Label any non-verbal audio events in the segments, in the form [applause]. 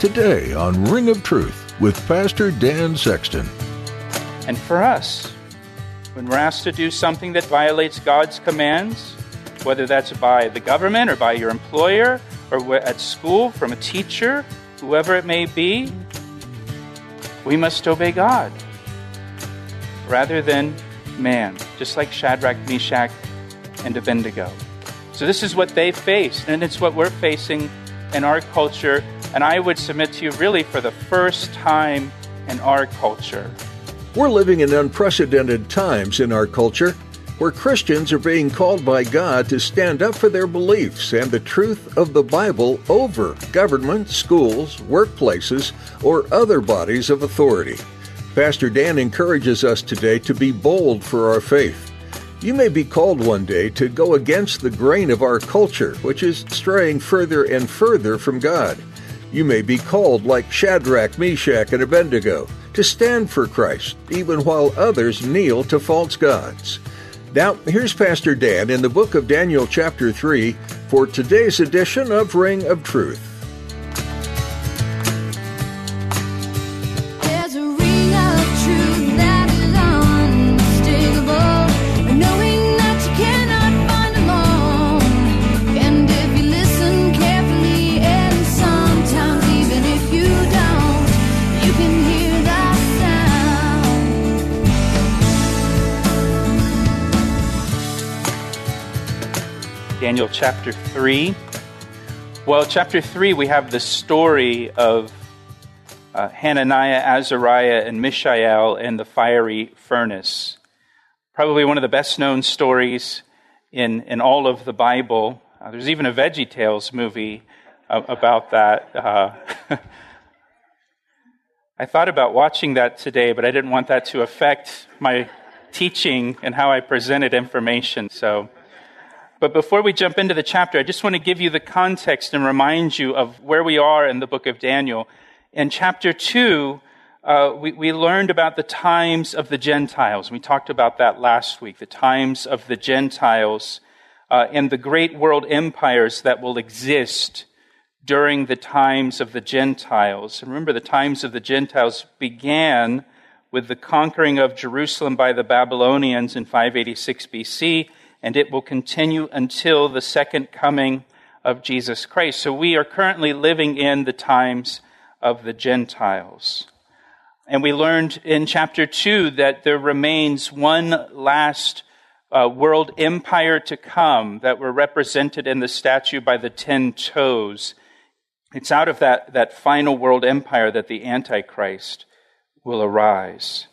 Today on Ring of Truth with Pastor Dan Sexton. And for us, when we're asked to do something that violates God's commands, whether that's by the government or by your employer or at school from a teacher, whoever it may be, we must obey God rather than man, just like Shadrach, Meshach, and Abednego. So, this is what they faced, and it's what we're facing in our culture and I would submit to you, really, for the first time in our culture. We're living in unprecedented times in our culture where Christians are being called by God to stand up for their beliefs and the truth of the Bible over government, schools, workplaces, or other bodies of authority. Pastor Dan encourages us today to be bold for our faith. You may be called one day to go against the grain of our culture, which is straying further and further from God. You may be called, like Shadrach, Meshach, and Abednego, to stand for Christ, even while others kneel to false gods. Now, here's Pastor Dan in the book of Daniel, chapter 3, for today's edition of Ring of Truth. Chapter 3. Well, chapter 3, we have the story of uh, Hananiah, Azariah, and Mishael in the fiery furnace. Probably one of the best known stories in, in all of the Bible. Uh, there's even a Veggie Tales movie uh, about that. Uh, [laughs] I thought about watching that today, but I didn't want that to affect my teaching and how I presented information. So but before we jump into the chapter, I just want to give you the context and remind you of where we are in the book of Daniel. In chapter 2, uh, we, we learned about the times of the Gentiles. We talked about that last week, the times of the Gentiles uh, and the great world empires that will exist during the times of the Gentiles. Remember, the times of the Gentiles began with the conquering of Jerusalem by the Babylonians in 586 BC and it will continue until the second coming of Jesus Christ. So we are currently living in the times of the Gentiles. And we learned in chapter 2 that there remains one last uh, world empire to come that were represented in the statue by the ten toes. It's out of that, that final world empire that the Antichrist will arise.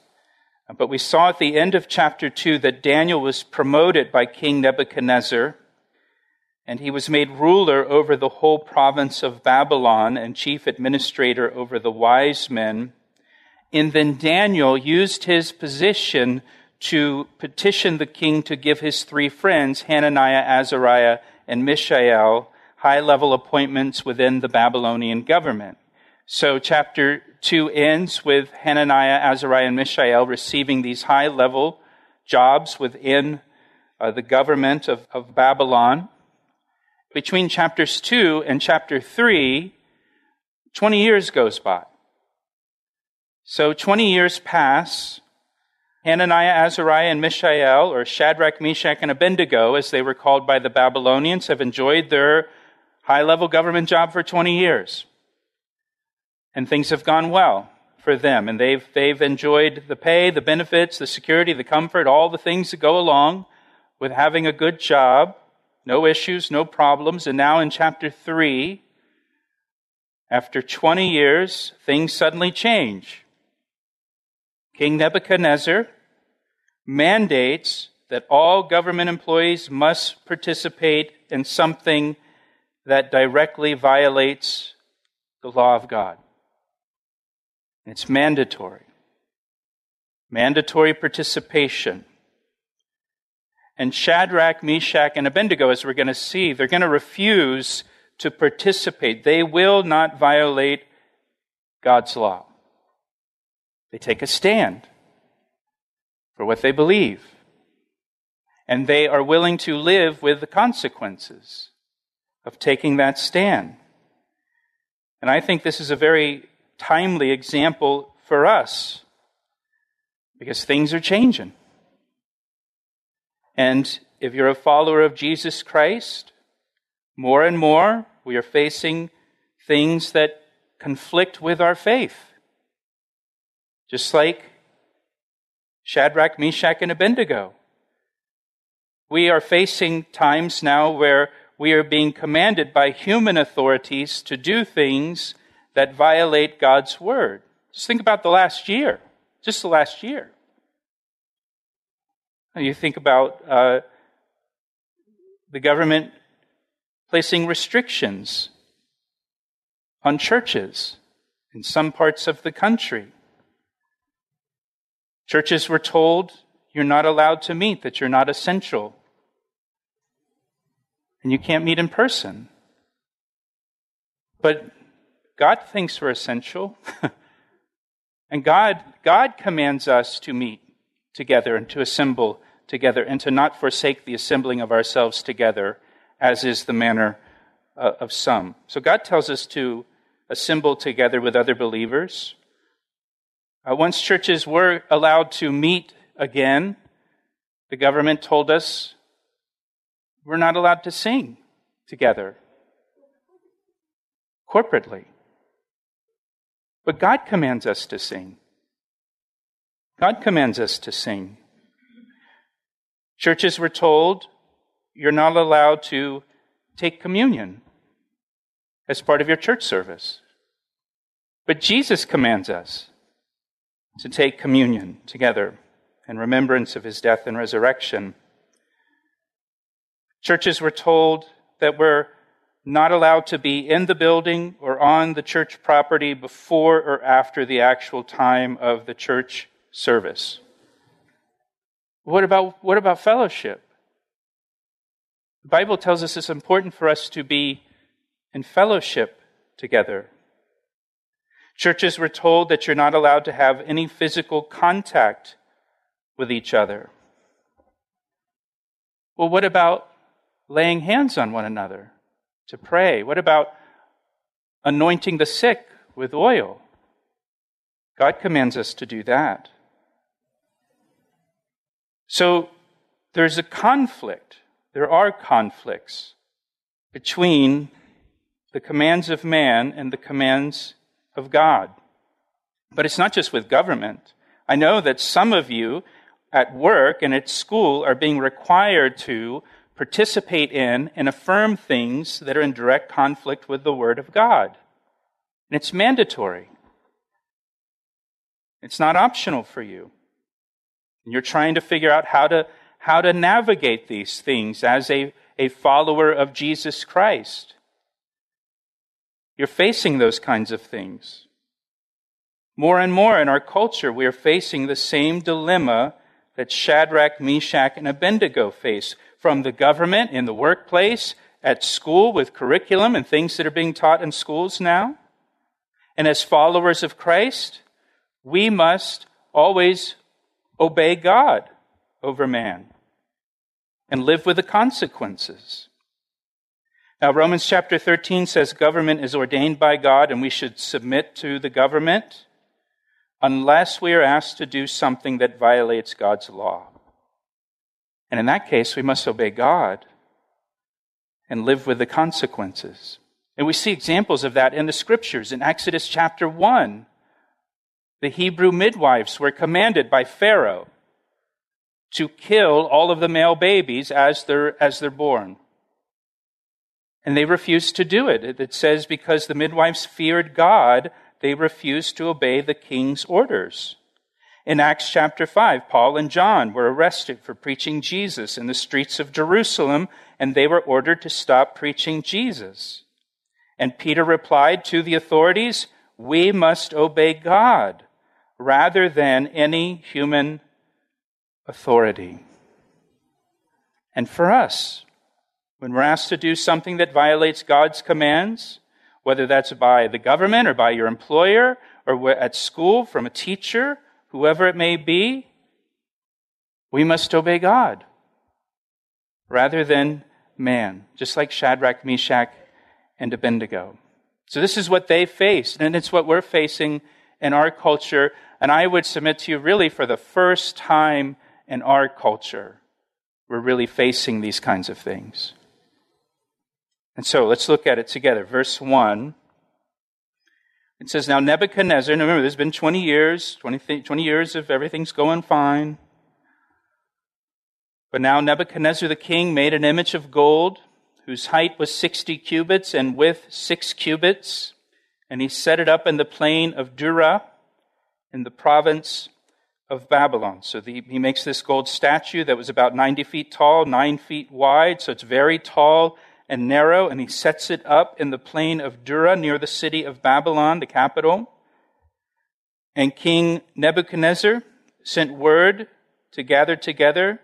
But we saw at the end of chapter 2 that Daniel was promoted by King Nebuchadnezzar, and he was made ruler over the whole province of Babylon and chief administrator over the wise men. And then Daniel used his position to petition the king to give his three friends, Hananiah, Azariah, and Mishael, high level appointments within the Babylonian government. So, chapter 2 ends with Hananiah, Azariah, and Mishael receiving these high level jobs within uh, the government of, of Babylon. Between chapters 2 and chapter 3, 20 years goes by. So 20 years pass. Hananiah, Azariah, and Mishael, or Shadrach, Meshach, and Abednego, as they were called by the Babylonians, have enjoyed their high level government job for 20 years and things have gone well for them. And they've, they've enjoyed the pay, the benefits, the security, the comfort, all the things that go along with having a good job. No issues, no problems. And now in chapter 3, after 20 years, things suddenly change. King Nebuchadnezzar mandates that all government employees must participate in something that directly violates the law of God. It's mandatory. Mandatory participation. And Shadrach, Meshach, and Abednego, as we're going to see, they're going to refuse to participate. They will not violate God's law. They take a stand for what they believe. And they are willing to live with the consequences of taking that stand. And I think this is a very timely example for us because things are changing. And if you're a follower of Jesus Christ, more and more we are facing things that conflict with our faith. Just like Shadrach, Meshach, and Abednego. We are facing times now where we are being commanded by human authorities to do things that violate God's word. Just think about the last year, just the last year. You think about uh, the government placing restrictions on churches in some parts of the country. Churches were told you're not allowed to meet, that you're not essential, and you can't meet in person. But God thinks we're essential. [laughs] and God, God commands us to meet together and to assemble together and to not forsake the assembling of ourselves together, as is the manner uh, of some. So God tells us to assemble together with other believers. Uh, once churches were allowed to meet again, the government told us we're not allowed to sing together corporately. But God commands us to sing. God commands us to sing. Churches were told you're not allowed to take communion as part of your church service. But Jesus commands us to take communion together in remembrance of his death and resurrection. Churches were told that we're not allowed to be in the building or on the church property before or after the actual time of the church service. What about, what about fellowship? The Bible tells us it's important for us to be in fellowship together. Churches were told that you're not allowed to have any physical contact with each other. Well, what about laying hands on one another? To pray? What about anointing the sick with oil? God commands us to do that. So there's a conflict. There are conflicts between the commands of man and the commands of God. But it's not just with government. I know that some of you at work and at school are being required to participate in, and affirm things that are in direct conflict with the Word of God. And it's mandatory. It's not optional for you. And you're trying to figure out how to, how to navigate these things as a, a follower of Jesus Christ. You're facing those kinds of things. More and more in our culture, we are facing the same dilemma that Shadrach, Meshach, and Abednego face from the government in the workplace, at school with curriculum and things that are being taught in schools now. And as followers of Christ, we must always obey God over man and live with the consequences. Now, Romans chapter 13 says government is ordained by God and we should submit to the government unless we are asked to do something that violates God's law. And in that case, we must obey God and live with the consequences. And we see examples of that in the scriptures. In Exodus chapter 1, the Hebrew midwives were commanded by Pharaoh to kill all of the male babies as they're, as they're born. And they refused to do it. It says because the midwives feared God, they refused to obey the king's orders. In Acts chapter 5, Paul and John were arrested for preaching Jesus in the streets of Jerusalem, and they were ordered to stop preaching Jesus. And Peter replied to the authorities, We must obey God rather than any human authority. And for us, when we're asked to do something that violates God's commands, whether that's by the government or by your employer or at school from a teacher, whoever it may be, we must obey God rather than man, just like Shadrach, Meshach, and Abednego. So this is what they faced, and it's what we're facing in our culture. And I would submit to you, really, for the first time in our culture, we're really facing these kinds of things. And so let's look at it together. Verse 1. It says, Now Nebuchadnezzar, remember, there's been 20 years, 20, 20 years of everything's going fine. But now Nebuchadnezzar the king made an image of gold whose height was 60 cubits and width 6 cubits, and he set it up in the plain of Dura in the province of Babylon. So the, he makes this gold statue that was about 90 feet tall, 9 feet wide, so it's very tall and narrow, and he sets it up in the plain of Dura near the city of Babylon, the capital. And King Nebuchadnezzar sent word to gather together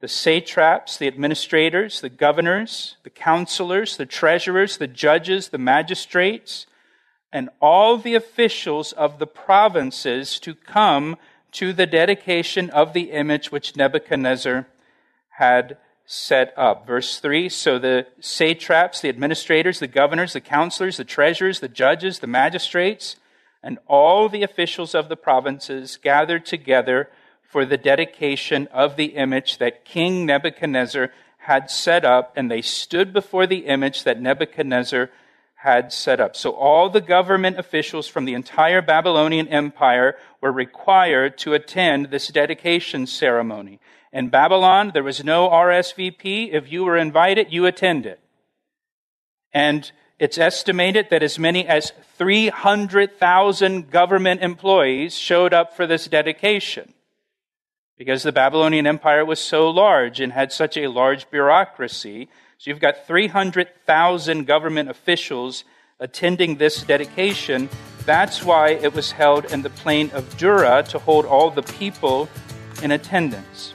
the satraps, the administrators, the governors, the counselors, the treasurers, the judges, the magistrates, and all the officials of the provinces to come to the dedication of the image which Nebuchadnezzar had set up. Verse 3 So the satraps, the administrators, the governors, the counselors, the treasurers, the judges, the magistrates, and all the officials of the provinces gathered together for the dedication of the image that King Nebuchadnezzar had set up, and they stood before the image that Nebuchadnezzar had set up. So all the government officials from the entire Babylonian Empire were required to attend this dedication ceremony. In Babylon, there was no RSVP. If you were invited, you attended. And it's estimated that as many as 300,000 government employees showed up for this dedication because the Babylonian Empire was so large and had such a large bureaucracy. So you've got 300,000 government officials attending this dedication. That's why it was held in the plain of Dura to hold all the people in attendance.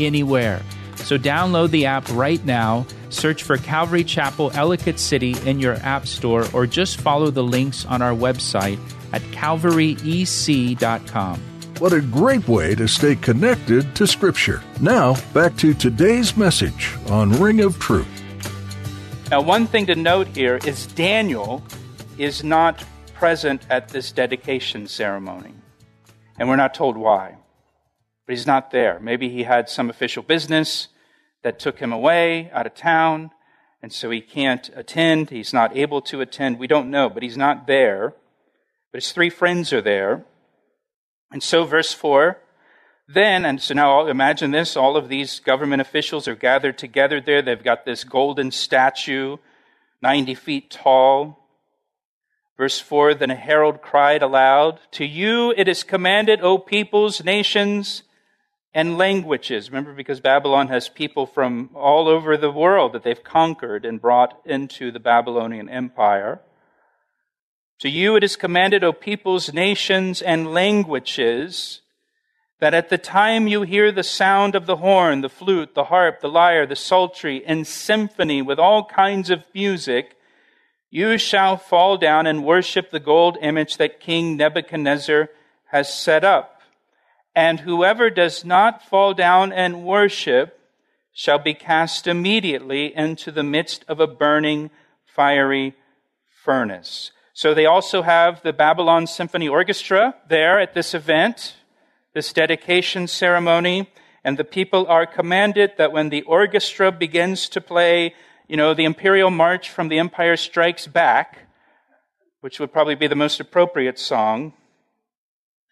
anywhere. So download the app right now, search for Calvary Chapel, Ellicott City in your app store, or just follow the links on our website at calvaryec.com. What a great way to stay connected to Scripture. Now, back to today's message on Ring of Truth. Now, one thing to note here is Daniel is not present at this dedication ceremony. And we're not told why. But he's not there. Maybe he had some official business that took him away out of town, and so he can't attend. He's not able to attend. We don't know, but he's not there. But his three friends are there. And so, verse 4 then, and so now imagine this all of these government officials are gathered together there. They've got this golden statue, 90 feet tall. Verse 4 Then a herald cried aloud, To you it is commanded, O peoples, nations, and languages. Remember, because Babylon has people from all over the world that they've conquered and brought into the Babylonian Empire. To you it is commanded, O peoples, nations, and languages, that at the time you hear the sound of the horn, the flute, the harp, the lyre, the psaltery, and symphony with all kinds of music, you shall fall down and worship the gold image that King Nebuchadnezzar has set up. And whoever does not fall down and worship shall be cast immediately into the midst of a burning, fiery furnace. So they also have the Babylon Symphony Orchestra there at this event, this dedication ceremony, and the people are commanded that when the orchestra begins to play, you know, the imperial march from the Empire Strikes Back, which would probably be the most appropriate song.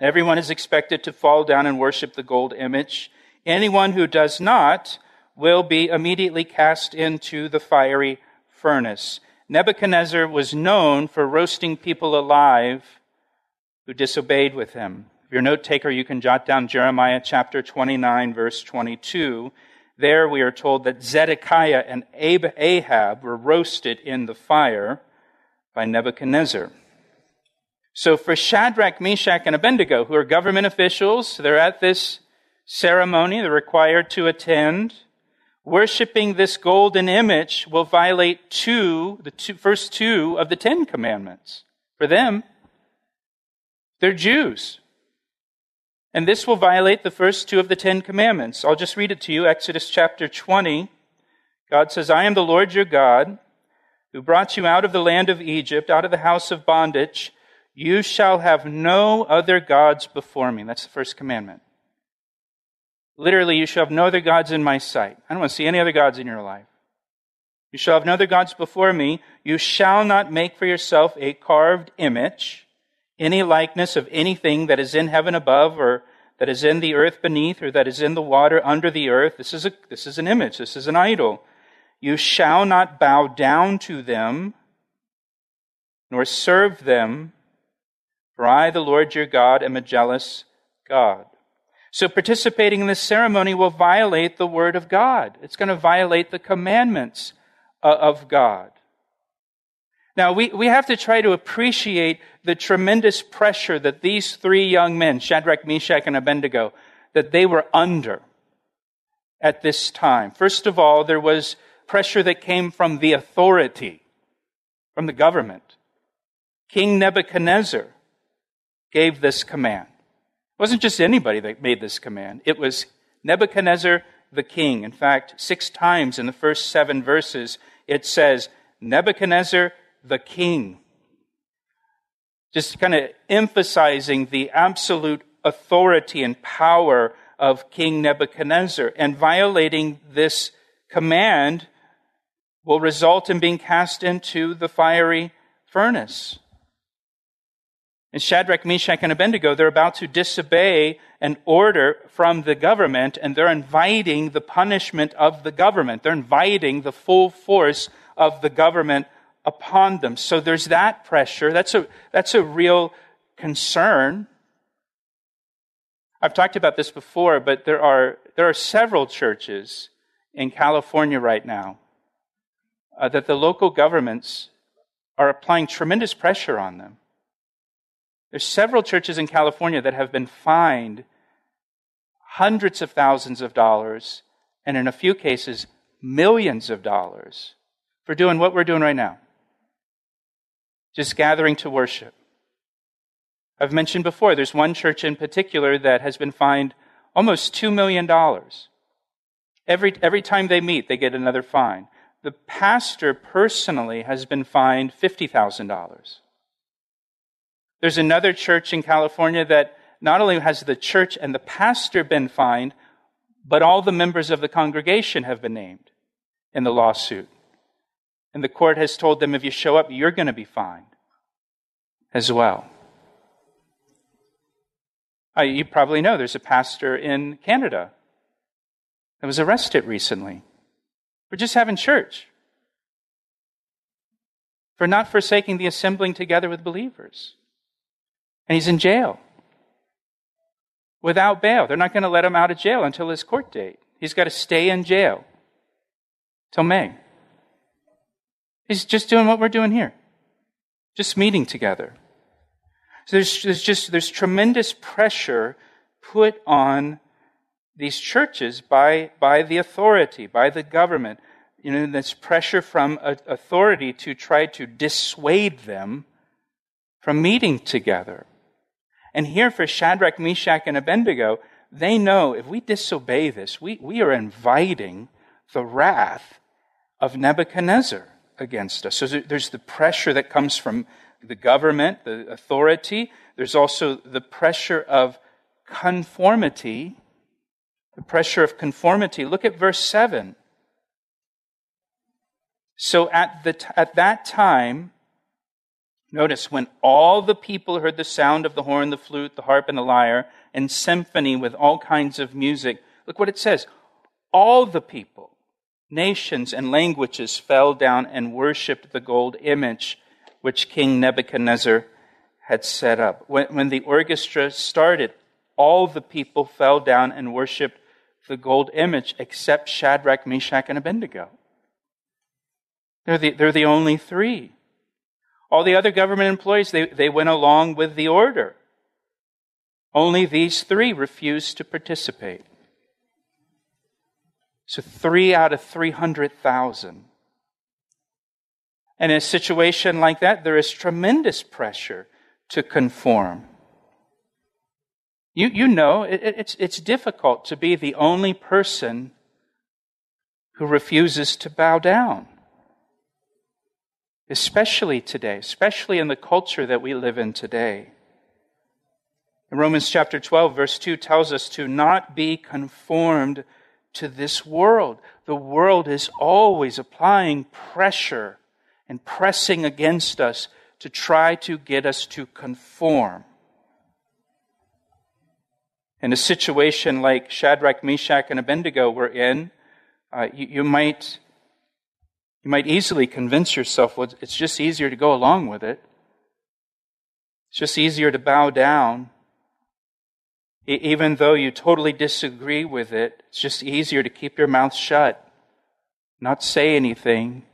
Everyone is expected to fall down and worship the gold image. Anyone who does not will be immediately cast into the fiery furnace. Nebuchadnezzar was known for roasting people alive who disobeyed with him. If you're a note taker, you can jot down Jeremiah chapter 29, verse 22. There we are told that Zedekiah and Ahab were roasted in the fire by Nebuchadnezzar. So for Shadrach, Meshach, and Abednego, who are government officials, they're at this ceremony, they're required to attend. Worshipping this golden image will violate two, the two, first two of the Ten Commandments. For them, they're Jews. And this will violate the first two of the Ten Commandments. I'll just read it to you Exodus chapter 20. God says, I am the Lord your God, who brought you out of the land of Egypt, out of the house of bondage. You shall have no other gods before me. That's the first commandment. Literally, you shall have no other gods in my sight. I don't want to see any other gods in your life. You shall have no other gods before me. You shall not make for yourself a carved image any likeness of anything that is in heaven above or that is in the earth beneath or that is in the water under the earth. This is, a, this is an image. This is an idol. You shall not bow down to them nor serve them, for I, the Lord your God, am a jealous God. So participating in this ceremony will violate the word of God. It's going to violate the commandments uh, of God. Now, we, we have to try to appreciate the tremendous pressure that these three young men, Shadrach, Meshach, and Abednego, that they were under at this time. First of all, there was pressure that came from the authority, from the government. King Nebuchadnezzar gave this command. It wasn't just anybody that made this command, it was Nebuchadnezzar the king. In fact, six times in the first seven verses, it says, Nebuchadnezzar the king. Just kind of emphasizing the absolute authority and power of King Nebuchadnezzar. And violating this command will result in being cast into the fiery furnace. In Shadrach, Meshach, and Abednego, they're about to disobey an order from the government, and they're inviting the punishment of the government. They're inviting the full force of the government upon them. So there's that pressure. That's a, that's a real concern. I've talked about this before, but there are, there are several churches in California right now uh, that the local governments are applying tremendous pressure on them. There's several churches in California that have been fined hundreds of thousands of dollars, and in a few cases, millions of dollars for doing what we're doing right now just gathering to worship. I've mentioned before, there's one church in particular that has been fined almost $2 million. Every, every time they meet, they get another fine. The pastor personally has been fined $50,000. There's another church in California that not only has the church and the pastor been fined, but all the members of the congregation have been named in the lawsuit. And the court has told them if you show up, you're going to be fined as well. Uh, you probably know there's a pastor in Canada that was arrested recently for just having church, for not forsaking the assembling together with believers. And he's in jail without bail. They're not going to let him out of jail until his court date. He's got to stay in jail till May. He's just doing what we're doing here, just meeting together. So there's, there's just there's tremendous pressure put on these churches by, by the authority, by the government. You know, there's pressure from uh, authority to try to dissuade them from meeting together. And here for Shadrach, Meshach, and Abednego, they know if we disobey this, we, we are inviting the wrath of Nebuchadnezzar against us. So there's the pressure that comes from the government, the authority. There's also the pressure of conformity. The pressure of conformity. Look at verse 7. So at, the t- at that time, notice when all the people heard the sound of the horn, the flute, the harp, and the lyre, and symphony with all kinds of music, look what it says. All the people, nations, and languages fell down and worshiped the gold image which King Nebuchadnezzar had set up. When, when the orchestra started, all the people fell down and worshiped the gold image except Shadrach, Meshach, and Abednego. They're the, they're the only three. All the other government employees, they, they went along with the order. Only these three refused to participate. So three out of 300,000. And in a situation like that, there is tremendous pressure to conform. You, you know, it, it's, it's difficult to be the only person who refuses to bow down. Especially today, especially in the culture that we live in today. In Romans chapter 12, verse 2 tells us to not be conformed to this world. The world is always applying pressure and pressing against us to try to get us to conform. In a situation like Shadrach, Meshach, and Abednego were in, uh, you, you, might, you might easily convince yourself well, it's just easier to go along with it. It's just easier to bow down. Even though you totally disagree with it, it's just easier to keep your mouth shut, not say anything,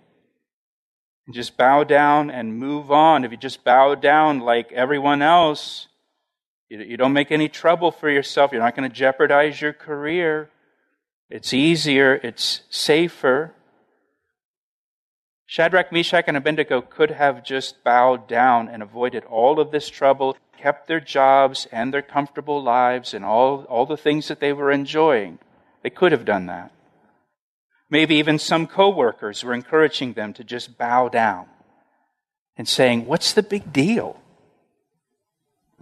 and just bow down and move on. If you just bow down like everyone else, you, don't make any trouble for yourself. You're not going to jeopardize your career. It's easier, it's safer. Shadrach, Meshach, and Abednego could have just bowed down and avoided all of this trouble, kept their jobs and their comfortable lives and all, all the things that they were enjoying. They could have done that. Maybe even some coworkers were encouraging them to just bow down and saying, What's the big deal?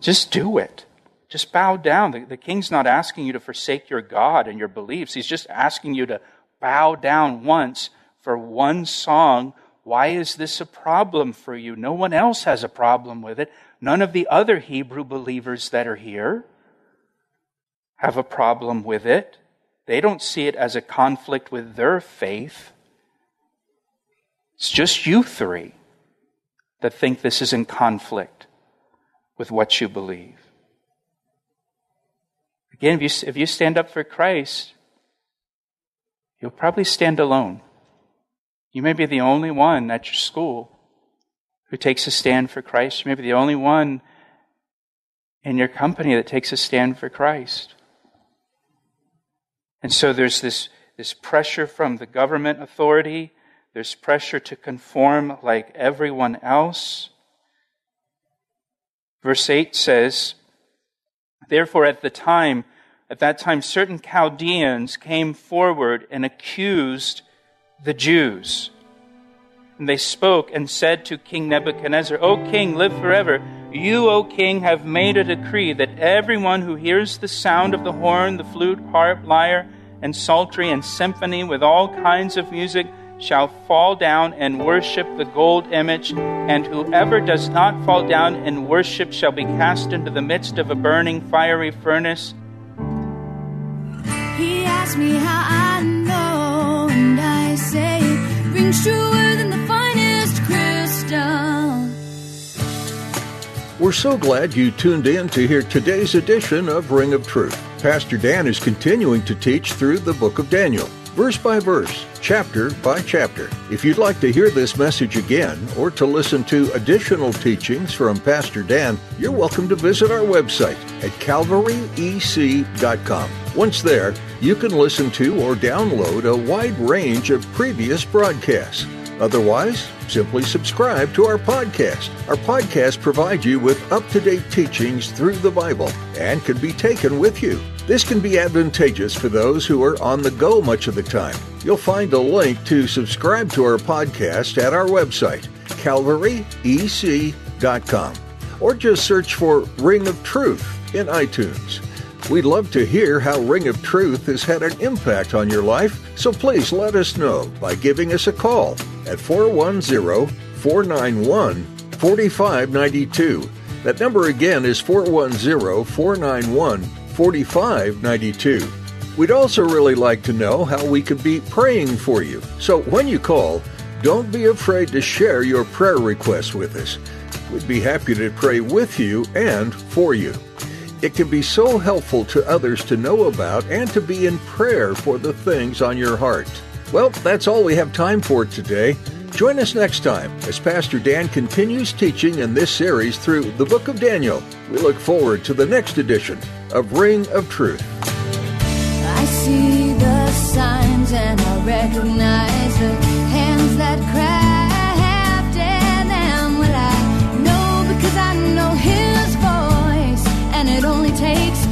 Just do it. Just bow down. The, the, king's not asking you to forsake your God and your beliefs. He's just asking you to bow down once for one song. Why is this a problem for you? No one else has a problem with it. None of the other Hebrew believers that are here have a problem with it. They don't see it as a conflict with their faith. It's just you three that think this is in conflict with what you believe. Again, if you, if you stand up for Christ, you'll probably stand alone. You may be the only one at your school who takes a stand for Christ. You may be the only one in your company that takes a stand for Christ. And so there's this, this pressure from the government authority, there's pressure to conform like everyone else. Verse 8 says, Therefore, at the time, at that time, certain Chaldeans came forward and accused the Jews. And they spoke and said to King Nebuchadnezzar, O king, live forever. You, O king, have made a decree that everyone who hears the sound of the horn, the flute, harp, lyre, and psaltery, and symphony with all kinds of music shall fall down and worship the gold image, and whoever does not fall down and worship shall be cast into the midst of a burning fiery furnace. He asked me how I We're so glad you tuned in to hear today's edition of Ring of Truth. Pastor Dan is continuing to teach through the book of Daniel verse by verse, chapter by chapter. If you'd like to hear this message again or to listen to additional teachings from Pastor Dan, you're welcome to visit our website at calvaryec.com. Once there, you can listen to or download a wide range of previous broadcasts. Otherwise, simply subscribe to our podcast. Our podcast provides you with up to date teachings through the Bible and can be taken with you. This can be advantageous for those who are on the go much of the time. You'll find a link to subscribe to our podcast at our website, calvaryec.com, or just search for Ring of Truth in iTunes. We'd love to hear how Ring of Truth has had an impact on your life, so please let us know by giving us a call at 410 491 4592. That number again is 410 491 4592. We'd also really like to know how we could be praying for you. So when you call, don't be afraid to share your prayer requests with us. We'd be happy to pray with you and for you. It can be so helpful to others to know about and to be in prayer for the things on your heart. Well, that's all we have time for today. Join us next time as Pastor Dan continues teaching in this series through the book of Daniel. We look forward to the next edition of Ring of Truth. I see the signs and I recognize the hands that crafted them. Well, I know because I know His voice, and it only takes